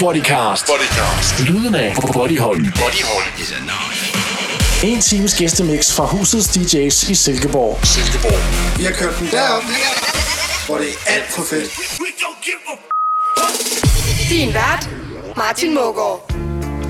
Bodycast. Bodycast. Lyden af Bodyhold. Bodyhold. En times gæstemix fra husets DJ's i Silkeborg. Silkeborg. Vi har kørt den derop, hvor det er alt for fedt. Din vært, Martin Mågaard.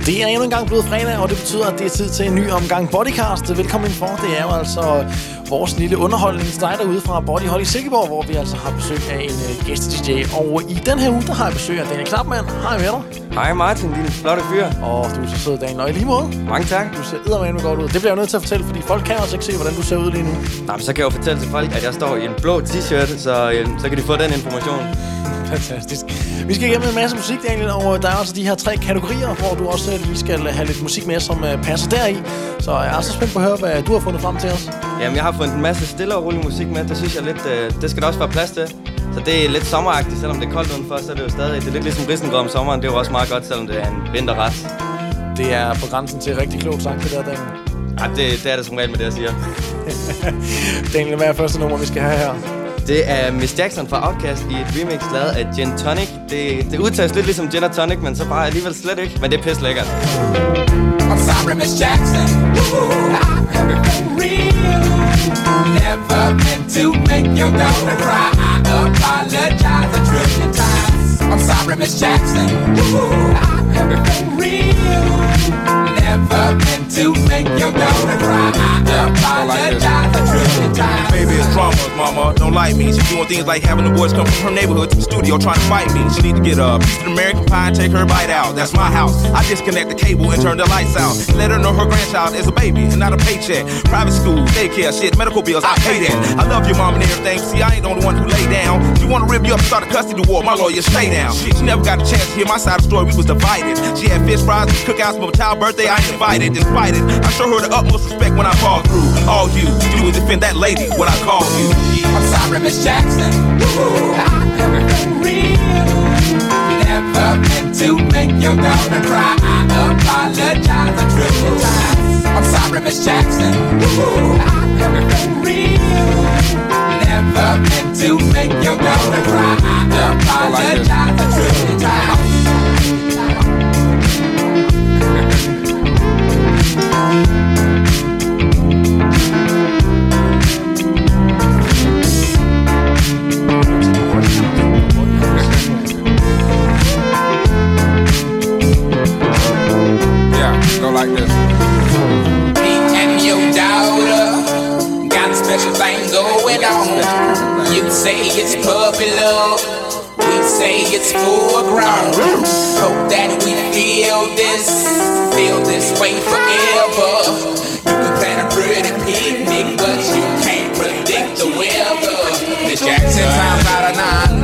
Det er endnu en gang blevet fredag, og det betyder, at det er tid til en ny omgang Bodycast. Velkommen for. Det er jo altså vores lille underholdningsdej derude fra Bodyhold i Silkeborg, hvor vi altså har besøg af en uh, gæste-DJ. Og i den her uge, der har jeg besøg af Daniel Knapman. Hej med dig. Hej Martin, din flotte fyr. Og du er så sød, Daniel. Og i lige måde, Mange tak. du ser eddermame godt ud. Det bliver jeg nødt til at fortælle, fordi folk kan også ikke se, hvordan du ser ud lige nu. Nå, men så kan jeg jo fortælle til folk, at jeg står i en blå t-shirt, så, øh, så kan de få den information. Fantastisk. Vi skal igennem en masse musik, Daniel, og der er altså de her tre kategorier, hvor du også lige skal have lidt musik med, som passer deri. Så jeg er så spændt på at høre, hvad du har fundet frem til os. Jamen, jeg har fundet en masse stille og rolig musik med. Det synes jeg lidt, øh, det skal der også være plads til. Så det er lidt sommeragtigt, selvom det er koldt udenfor, så er det jo stadig, det er lidt ligesom risengrød om sommeren. Det er jo også meget godt, selvom det er en vinterret. Det er på grænsen til rigtig klogt sagt, det der, Daniel. Ej, det, det er det som regel med det, jeg siger. Daniel, hvad er første nummer, vi skal have her? Det er Miss Jackson fra Outkast i et remix lavet af Gin Tonic. Det, det udtages lidt ligesom Gin Tonic, men så bare alligevel slet ikke. Men det er pisse lækkert. I'm sorry, Miss Jackson. Ooh, I have it for real. Never meant to make your daughter cry. I apologize a trillion times. Sorry, Miss Jackson. Ooh, I have it for real. Never meant to make your daughter cry. I apologize. Baby, it's drama, mama. Don't like me. She doing things like having the boys come from her neighborhood to the studio trying to fight me. She need to get a piece of American pie and take her bite out. That's my house. I disconnect the cable and turn the lights out. Let her know her grandchild is a baby and not a paycheck. Private school, daycare, shit, medical bills, I pay that. I love your mom and everything. See, I ain't the only one who lay down. She wanna rip you up, start a custody war. My lawyer, stay down. She never got a chance to hear my side of the story. We was divided. She had fish fries, cookouts my child's birthday. I invited, despite it. I show her the utmost respect when I fall through. All you do is defend that lady when I call you. I'm sorry, Miss Jackson. Ooh, I it for real. Never meant to make your daughter cry. I apologize a trillion times. I'm sorry, Miss Jackson. Ooh, I it for real. Never meant to make your daughter cry. I apologize a trillion times. Yeah, go like this. Going on. You say it's puppy love, we say it's full grown. Hope that we feel this, feel this way forever. You can plan a pretty picnic, but you can't predict the weather. Miss Jackson,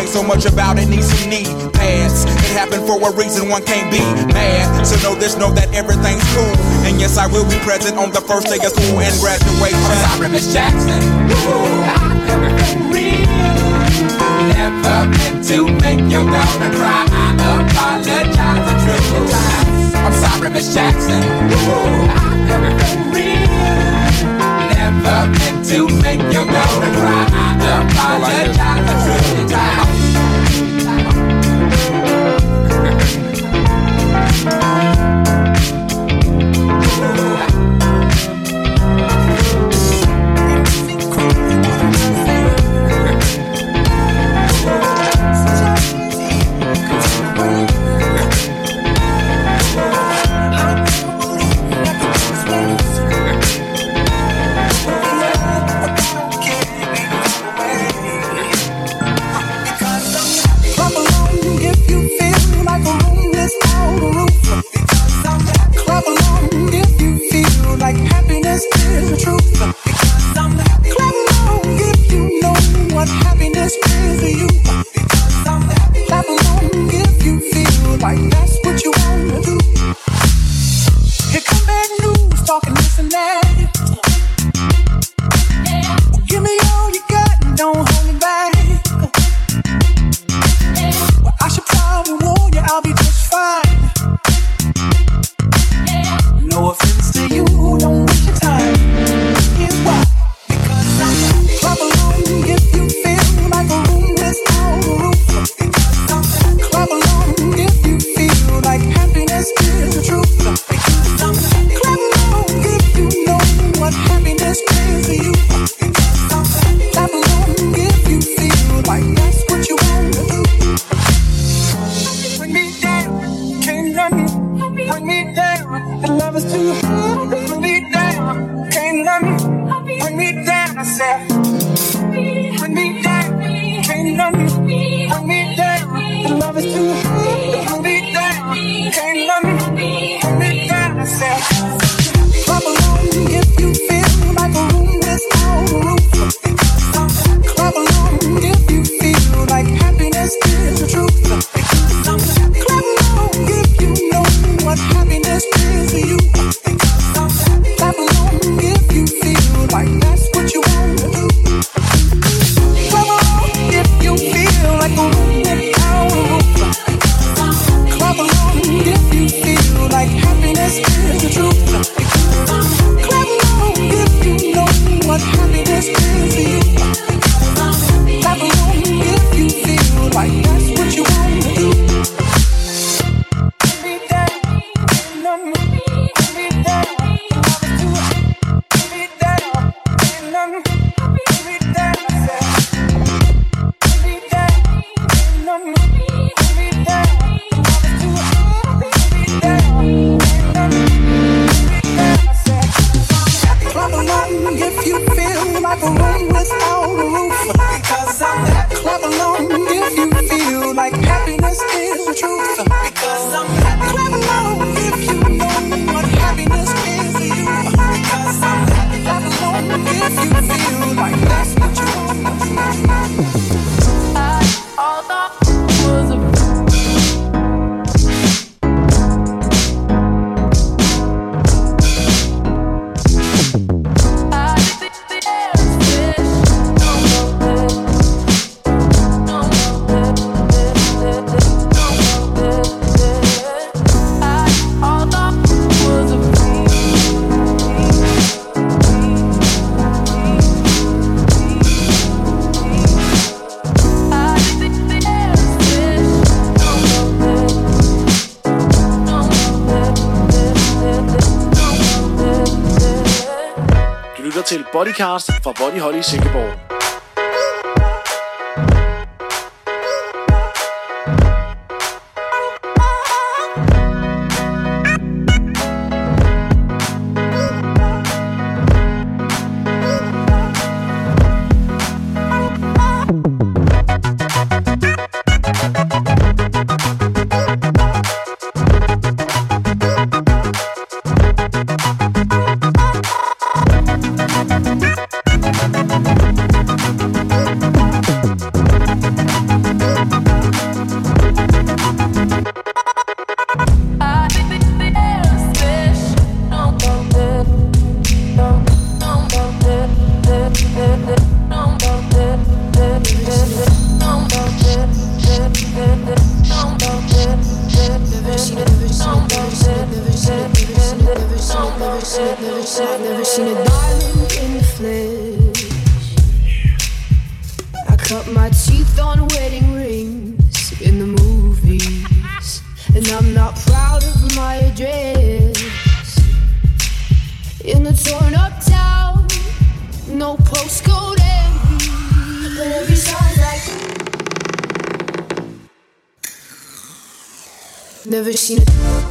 pray so much about it, need some knee pads. It happened for a reason, one can't be mad. So know this, know that everything's cool. And yes, I will be present on the first day of school and graduation. I'm sorry, Miss Jackson. Ooh, I it for real. Never meant to make your daughter cry. I apologize a trillion times. I'm sorry, Miss Jackson. Ooh, I it for real. Never meant to make your daughter cry. I apologize a trillion times. podcast fra Body Holly Silkeborg. Cut my teeth on wedding rings in the movies. And I'm not proud of my address. In the torn up town, no postcode envy. But every song's like. Never seen it.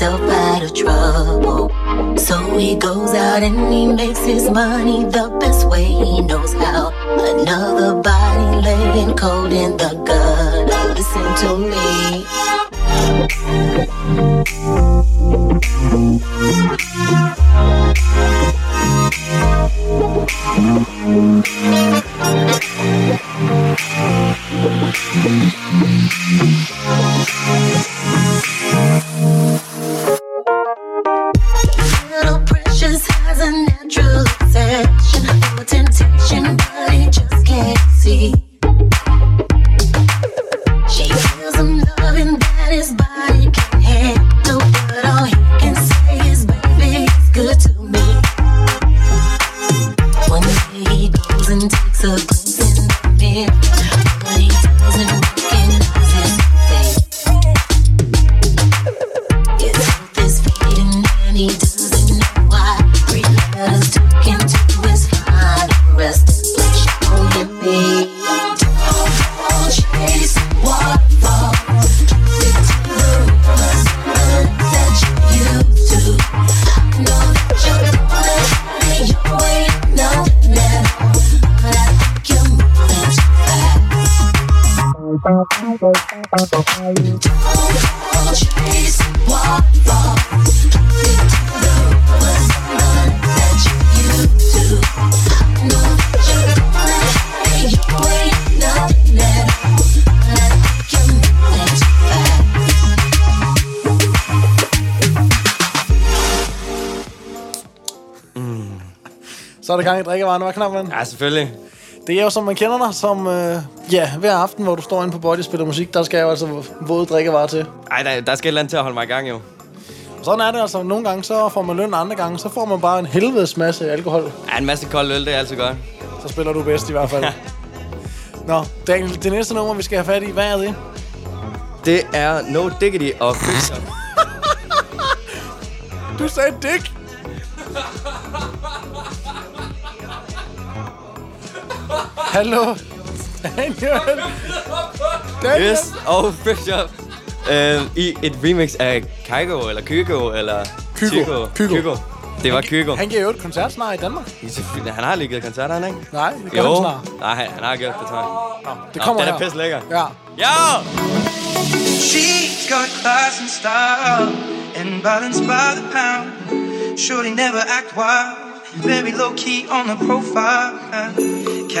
Himself out of trouble. So he goes out and he makes his money the best way he knows how. Another body laying cold in the gang i drikkevaren. Hvad knap, mand? Ja, selvfølgelig. Det er jo, som man kender dig, som... Øh, ja, hver aften, hvor du står inde på Body og spiller musik, der skal jo altså våde drikkevarer til. Ej, der, der skal et eller andet til at holde mig i gang, jo. Og sådan er det altså. Nogle gange så får man løn, andre gange så får man bare en helvedes masse alkohol. Ja, en masse kold øl, det er altid godt. Så spiller du bedst i hvert fald. Nå, Daniel, det næste nummer, vi skal have fat i, hvad er det? Det er No Diggity og Quickshot. Du sagde dick. Hallo? Daniel? Daniel? Yes, og Quickshot. Øh, I et remix af Kygo, eller Kygo, eller... Kygo. Kygo. Kygo. Det var Kygo. Han giver jo et koncert snart i Danmark. Han har lige givet koncerter, han ikke? Nej, det gør Jo. han snart. Nej, han, har gjort det, tror jeg. Nå, det kommer den her. er pisse lækker. Ja. Ja! She's got class and style and balance by the pound. Surely never act wild, very low key on the profile.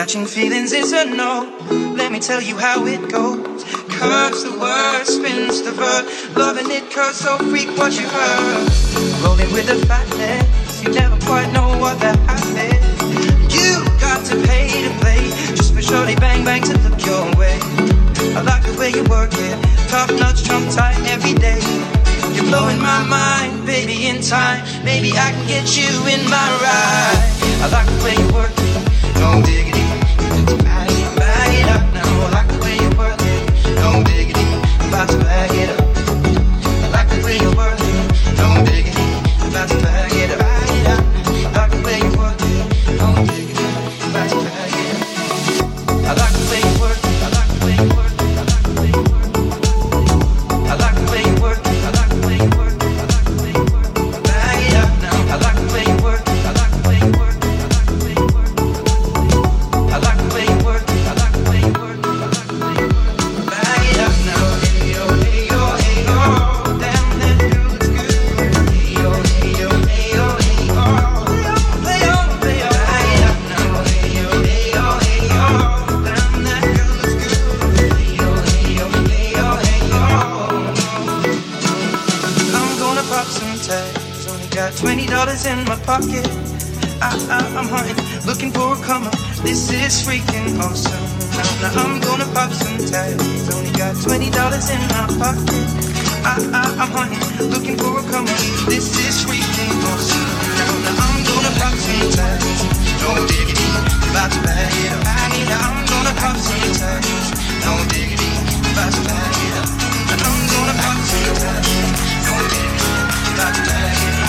Catching feelings is a no. Let me tell you how it goes. Curves the word, spins the verb. Loving it cause so freak what you heard. Rolling with the fatness, you never quite know what the half is. You got to pay to play, just for surely bang bang to look your way. I like the way you work it, tough nuts trump tight every day. You're blowing my mind, baby. In time, maybe I can get you in my ride. I like the way you work it, no diggity. Just bag it, bag it up now. I like the way you work it, no diggity. I'm about to bag it up. Now I'm gonna pop some tags. Only got twenty dollars in my pocket. I, I, I'm hunting, looking for a company. This is freaking awesome. Now, now I'm gonna pop some tags. No diggity, about to bag it up. Now I'm gonna pop some tags. No diggity, about to bag it up. Now I'm gonna pop some tags. No diggity, about to bag it up.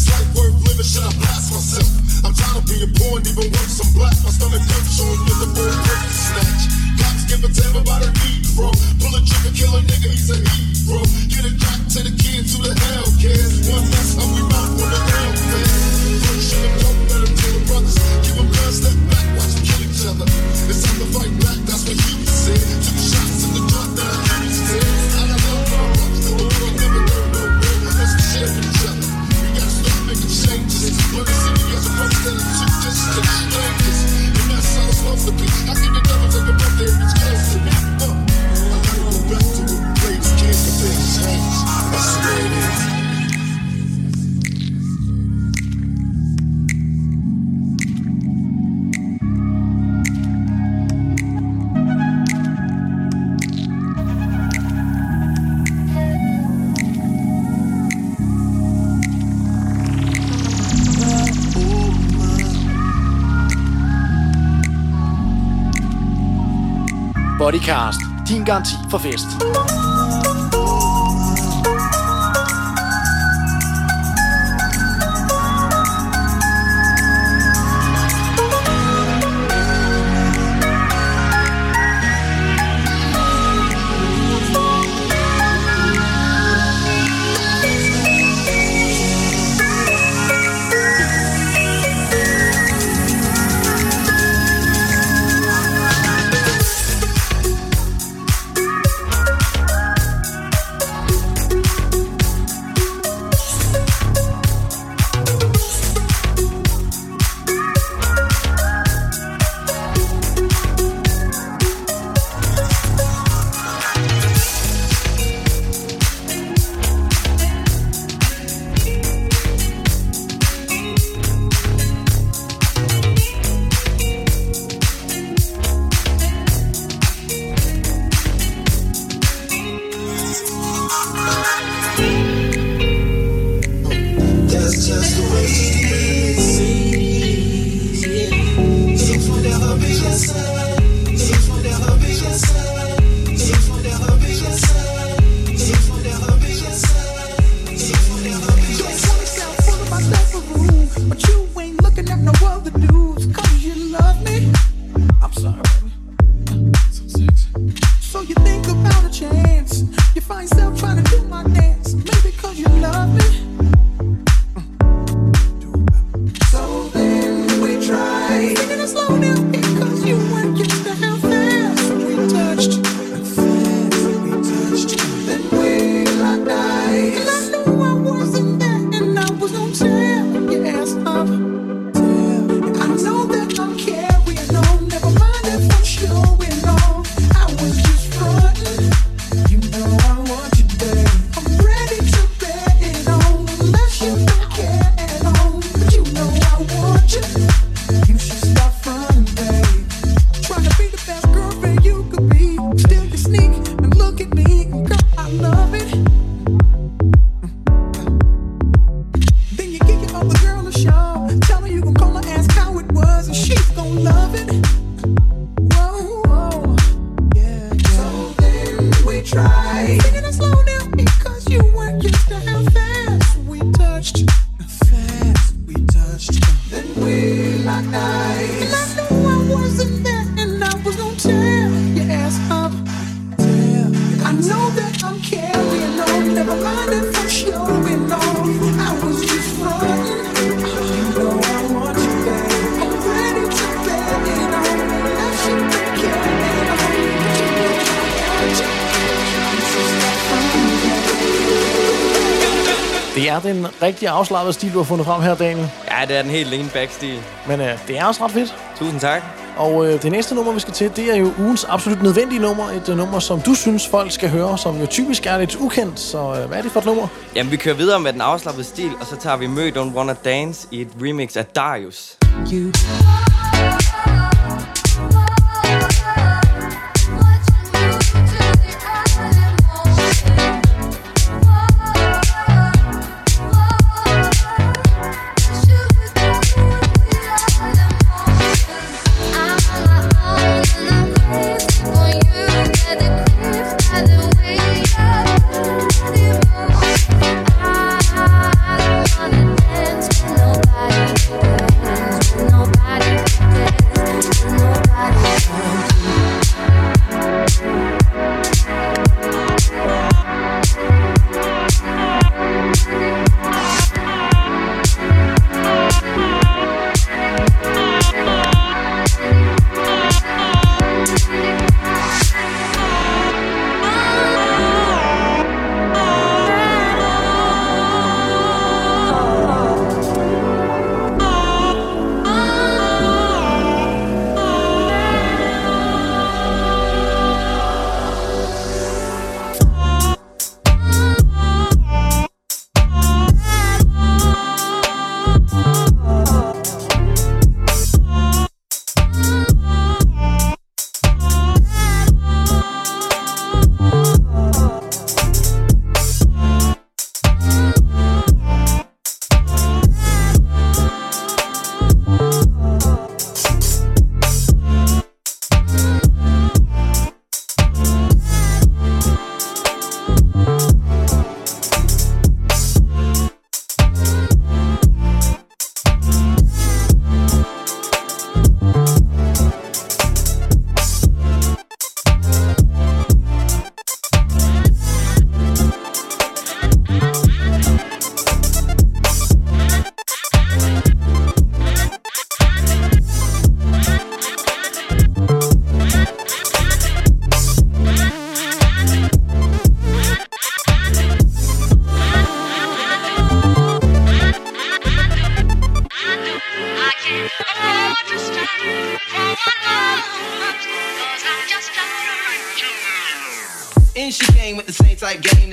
this life worth living, should I blast myself? I'm tired of being poor and even worse, I'm black. My stomach hurts, so I'm looking for a quick snatch. Cops give a damn about her beat, bro. Pull a trigger, kill a nigga, he's a hero. Get a crack to the kids, who the hell cares? One less, how we rock for the hell man. Shoot them, don't let them kill the brothers. Give them guns, step back, watch them kill each other. It's time to fight back, that's what you said. Two shots. Distant strangers. And that's how it's supposed to be. I think Bodycast. Din garanti for fest. Rigtig afslappede stil, du har fundet frem her, Daniel. Ja, det er den helt lean back stil. Men øh, det er også ret fedt. Tusind tak. Og øh, det næste nummer, vi skal til, det er jo ugens absolut nødvendige nummer. Et øh, nummer, som du synes, folk skal høre, som jo typisk er lidt ukendt. Så øh, hvad er det for et nummer? Jamen, vi kører videre med den afslappede stil, og så tager vi Mø Don't Wanna Dance i et remix af Darius. You.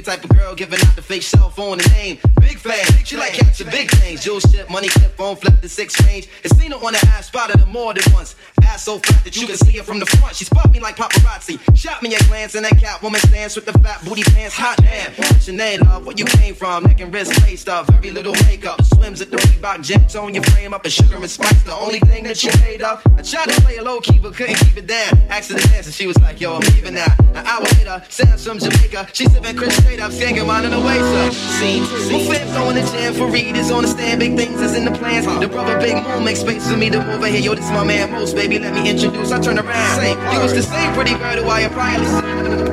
Type of girl giving out the fake cell phone and name. Big fan, she like capture big things. Jewel ship, money clip, phone flip the six range. Seen her on the ass, spotted her more than once. Ass so fat that you can see her from the front. She spot me like paparazzi. Shot me a glance and that cat woman stance with the fat booty pants. Hot damn. Name, love? Where you came from? Neck and wrist laced up. Very little makeup. Swims at the Reebok gym. Tone your frame up and sugar and spice. The only thing that you made up. I tried to play a low key but couldn't keep it down. Asked to dance and she was like, yo, I'm leaving now. An hour later, Sam's from Jamaica. She sipping Chris straight up, wine in the waist up. See, my fam going to jam for readers on the stand. Big things is in the plans. The brother Big Moon makes space for me to move over here. Yo, this my man Most, baby. Let me introduce. I turn around. Say, you was the same pretty girl who I probably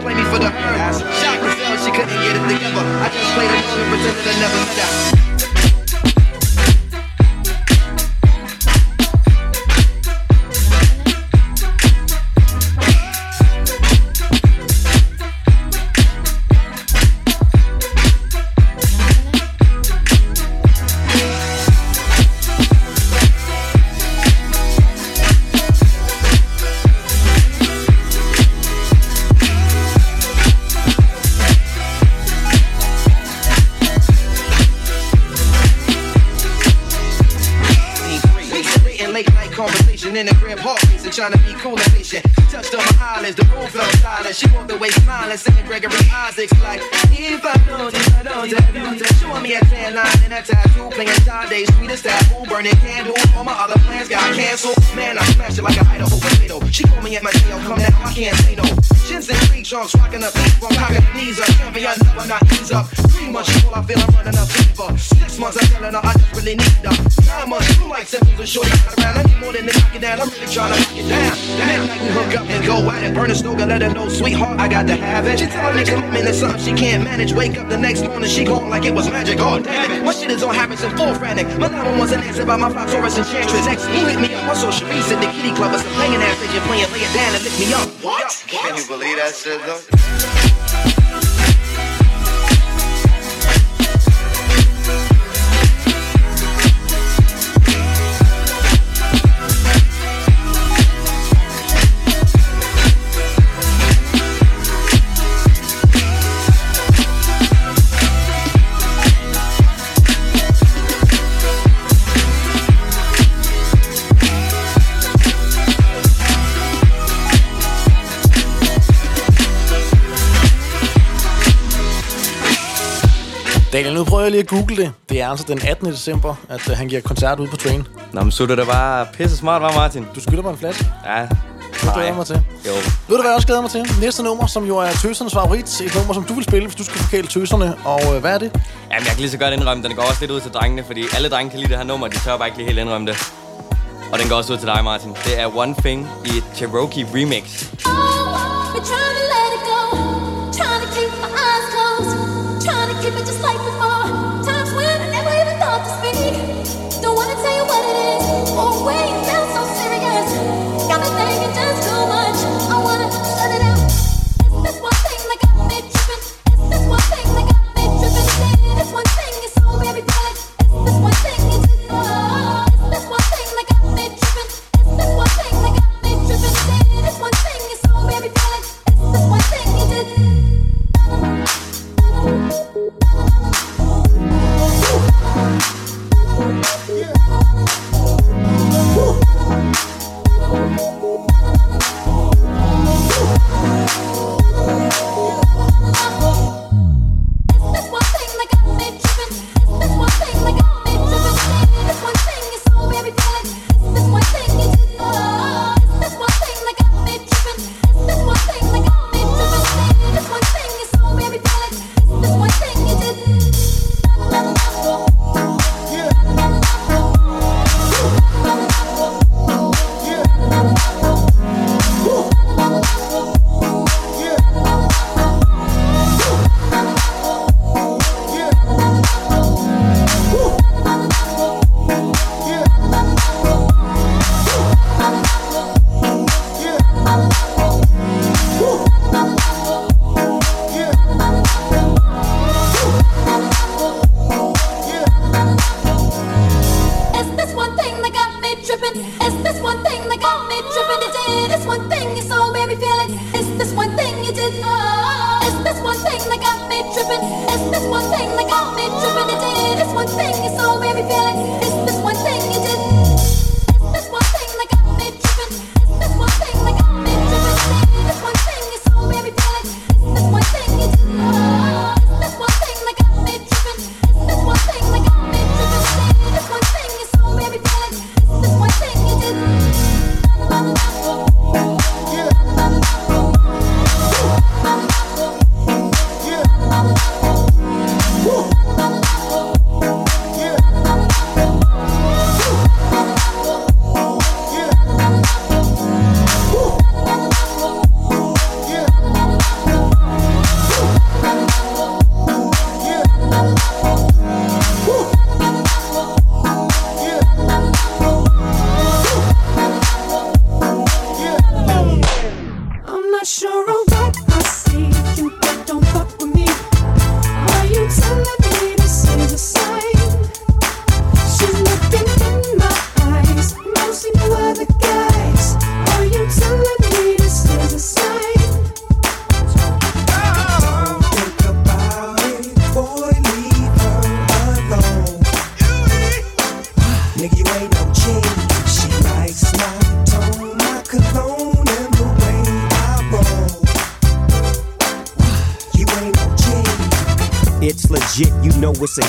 play me for the herd. Shocked herself, she couldn't get it together. I just played along and pretended I never met her. Trying to be cool and patient. Eyelids, the room felt silent. She walked away smiling, singing Gregory Isaacs like, If I don't, if I don't, if I don't. Showing me a tan line and a tattoo, playing Sade, sweetest apple, burning candle. All my other plans got canceled. Man, I smashed it like a Idaho potato. She called me at my tail, come now, I can't say no. Chins and three trunks, rocking up beat, from the knees up. Champion, never not ease up. Three months, she all I feel I'm running up fever. Six months, I'm telling her I just really need her. Nine months, two like symptoms of shorty around. I need more than to knock it down, I'm really trying to knock it down. We hook up and go at it. Burn a stoker, let her know, sweetheart, I got to have it. She telling me commitment is something she can't manage. Wake up the next morning, she gone like it was magic. Oh, damn it. My shit is on habits and full frantic. My number one's an answer by my fly Taurus enchantress. Ex, he hit me up on social media at the kitty club. It's a playing ass that you're playing, lay it down and lift me up. What? Can you believe that shit though? Daniel, nu prøver jeg lige at google det. Det er altså den 18. december, at uh, han giver koncert ude på Train. Nå, men så du da bare pisse smart, var Martin? Du skylder mig en flaske. Ja. Det glæder jeg mig til. Jo. Ved du, hvad jeg også glæder mig til? Næste nummer, som jo er tøsernes favorit. Et nummer, som du vil spille, hvis du skal forkæle tøserne. Og øh, hvad er det? Jamen, jeg kan lige så godt indrømme, den går også lidt ud til drengene, fordi alle drenge kan lide det her nummer, de tør bare ikke lige helt indrømme det. Og den går også ud til dig, Martin. Det er One Thing i et Cherokee remix. Been Don't wanna tell you what it is, or where you felt so serious. Got me thinking just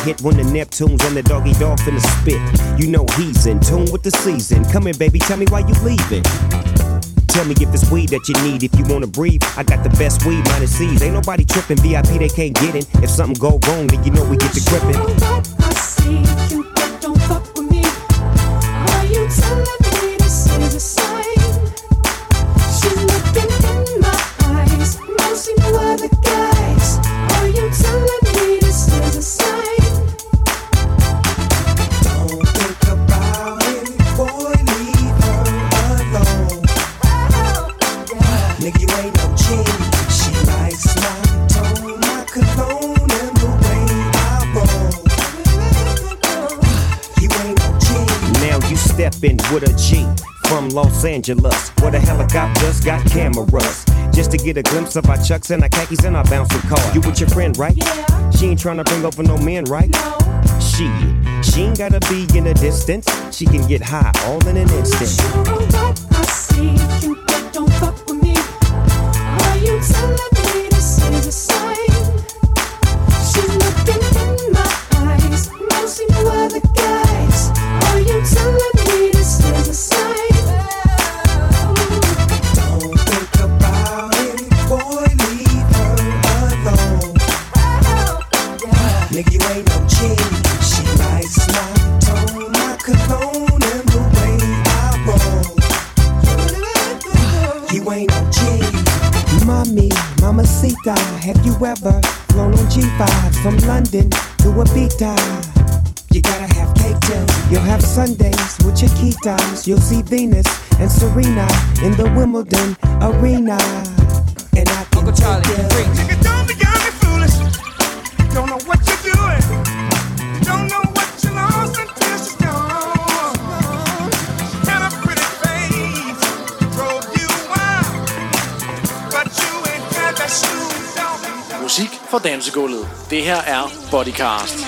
hit when the Neptunes and the doggy dog spit. You know he's in tune with the season. Come here, baby, tell me why you leaving. Tell me if it's weed that you need. If you wanna breathe, I got the best weed minus C's. Ain't nobody tripping. VIP they can't get in. If something go wrong, then you know we get to gripping. With a G from Los Angeles, where the helicopters got cameras. Just to get a glimpse of our chucks and our khakis and our bouncing car. You with your friend, right? Yeah. She ain't tryna bring over no men, right? No. She, she ain't gotta be in a distance. She can get high all in an instant. I see you, don't fuck with me. Are you telling from London to Ibiza? You gotta have cake too. You'll have Sundays with your keytimes. You'll see Venus and Serena in the Wimbledon arena. And I can Uncle Charlie, fra dansegulvet. Det her er Bodycast.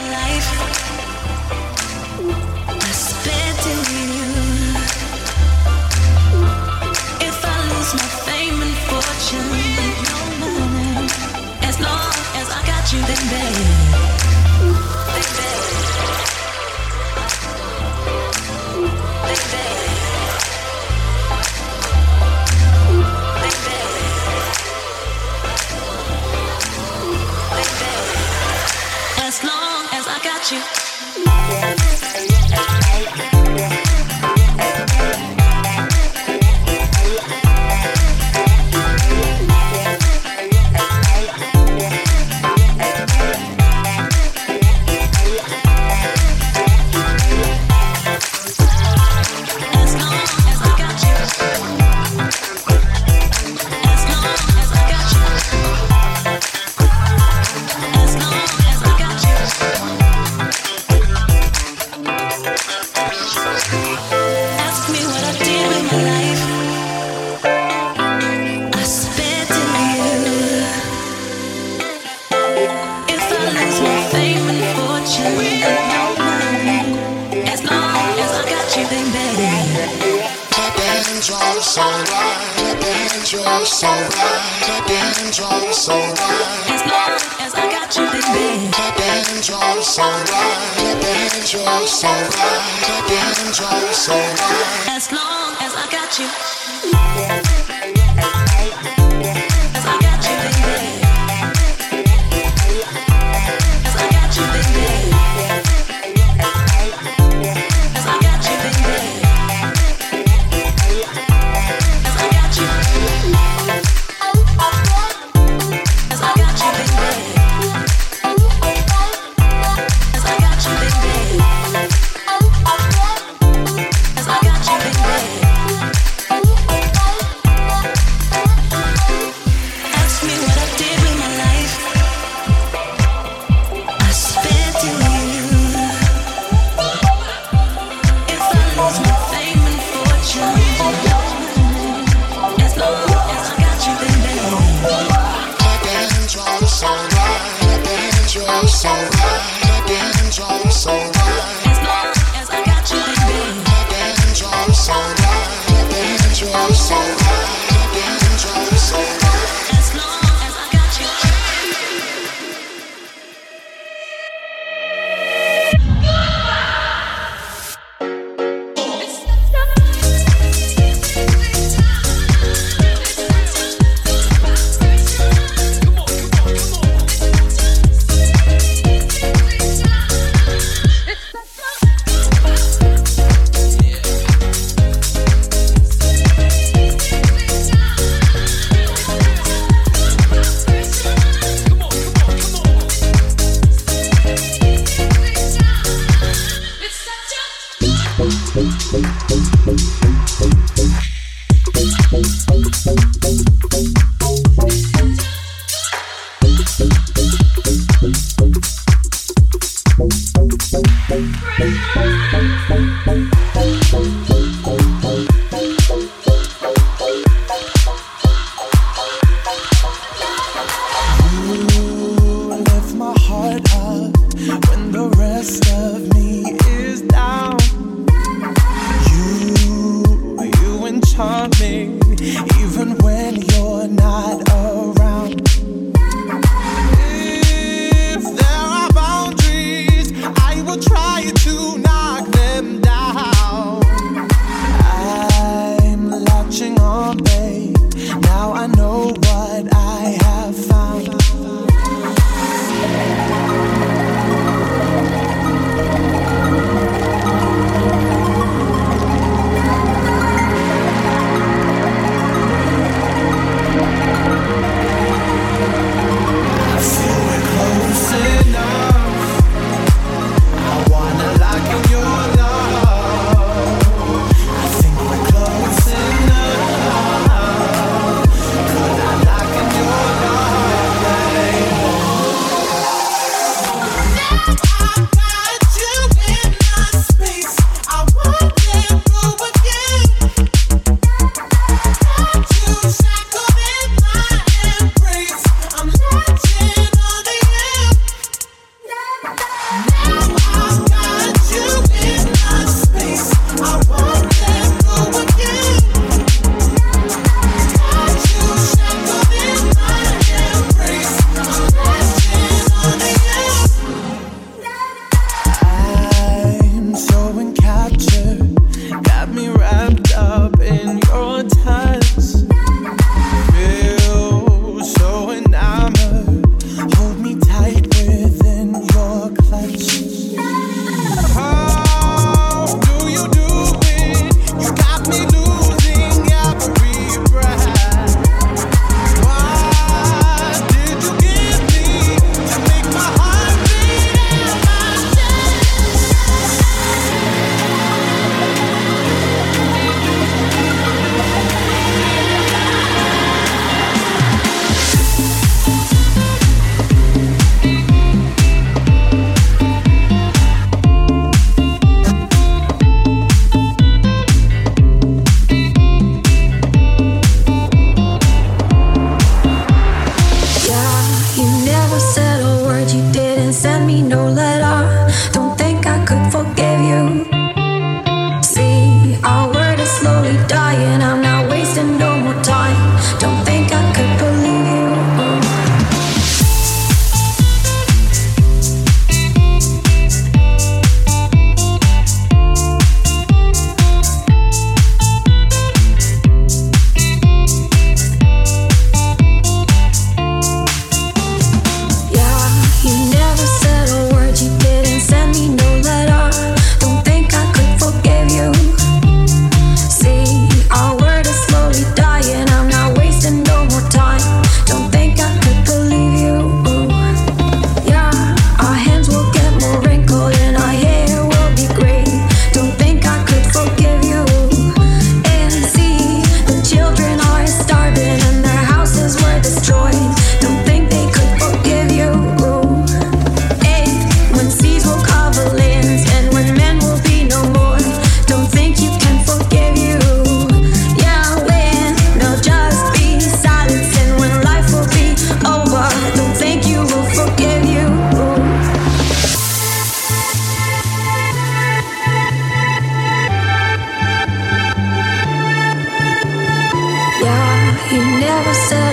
Never said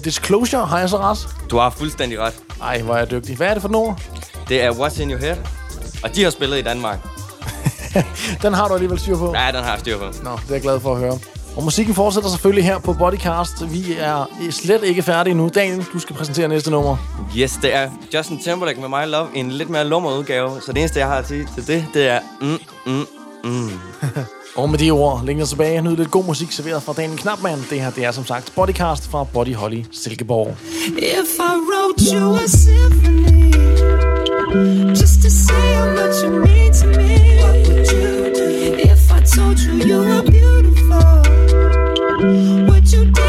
noget disclosure, har jeg så ret? Du har fuldstændig ret. Ej, hvor er jeg dygtig. Hvad er det for nogle? Det er What's in your head. Og de har spillet i Danmark. Den har du alligevel styr på. Ja, den har jeg styr på. Nå, det er jeg glad for at høre. Og musikken fortsætter selvfølgelig her på Bodycast. Vi er slet ikke færdige nu. Daniel, du skal præsentere næste nummer. Yes, det er Justin Timberlake med My Love i en lidt mere lummer udgave. Så det eneste, jeg har at sige til det, det er mm, mm, mm. Og med de ord, længere tilbage, nyd lidt god musik serveret fra Daniel Knapman. Det her, det er som sagt Bodycast fra Body Holly Silkeborg. If I wrote you a symphony just to say how much you mean to me, what would you do? If I told you you were beautiful, would you do?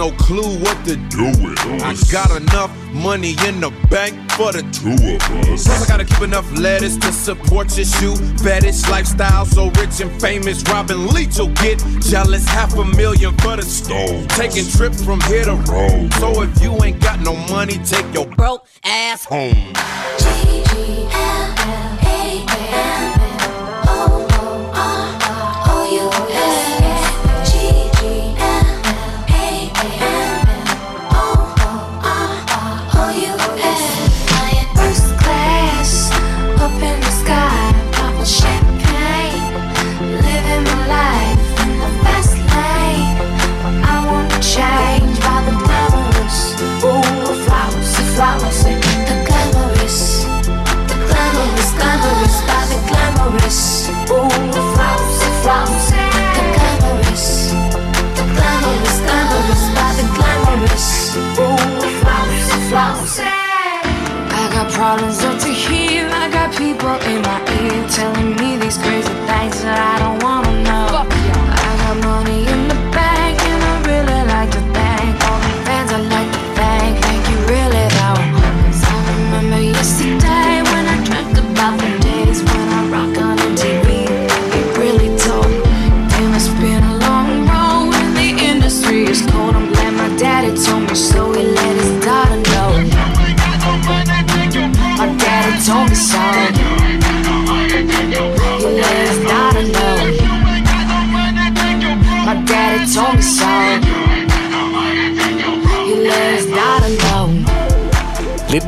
No clue what to do with us. I got enough money in the bank for the two of us. Plus I gotta keep enough lettuce to support your shoe fetish lifestyle. So rich and famous, Robin Leach will get jealous. Half a million for the stove. Taking trips from here to Rome. So if you ain't got no money, take your broke ass home. First Problems up to here. I got people in my ear telling me these crazy things that I don't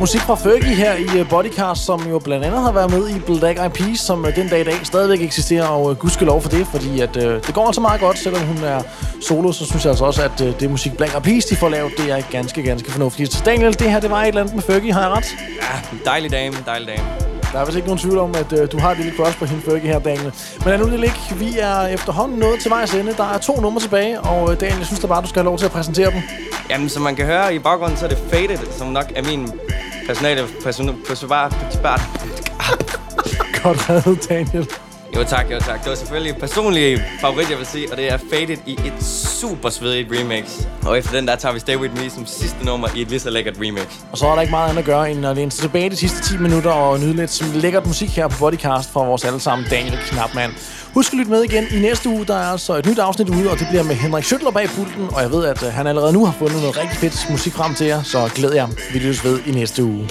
musik fra Fergie her i øh, Bodycast, som jo blandt andet har været med i Black Eyed Peas, som øh, den dag i dag stadigvæk eksisterer, og øh, gudskelov for det, fordi at, øh, det går altså meget godt, selvom hun er solo, så synes jeg altså også, at øh, det musik Black Eyed Peas, de får lavet, det er ganske, ganske fornuftigt. Daniel, det her, det var et eller andet med Fergie, har jeg ret? Ja, dejlig dame, dejlig dame. Der er vist ikke nogen tvivl om, at øh, du har et lille crush på hende Fergie her, Daniel. Men nu det ligge. Vi er efterhånden nået til vejs ende. Der er to numre tilbage, og øh, Daniel, jeg synes da bare, du skal have lov til at præsentere dem. Jamen, som man kan høre i baggrunden, så er det Faded, som nok er min personale person, personal, Godt reddet, Daniel. Jo tak, jo tak. Det var selvfølgelig en personlig favorit, jeg vil sige, og det er Faded i et super svedigt remix. Og efter den der tager vi Stay With Me som sidste nummer i et lige så lækkert remix. Og så er der ikke meget andet at gøre, end at læne sig tilbage de sidste 10 minutter og nyde lidt som lækkert musik her på Bodycast fra vores allesammen Daniel Knapman. Husk at lytte med igen i næste uge. Der er så et nyt afsnit ude, og det bliver med Henrik Schøttler bag pulten. Og jeg ved, at øh, han allerede nu har fundet noget rigtig fedt musik frem til jer, så glæd jer. Vi lyttes ved i næste uge.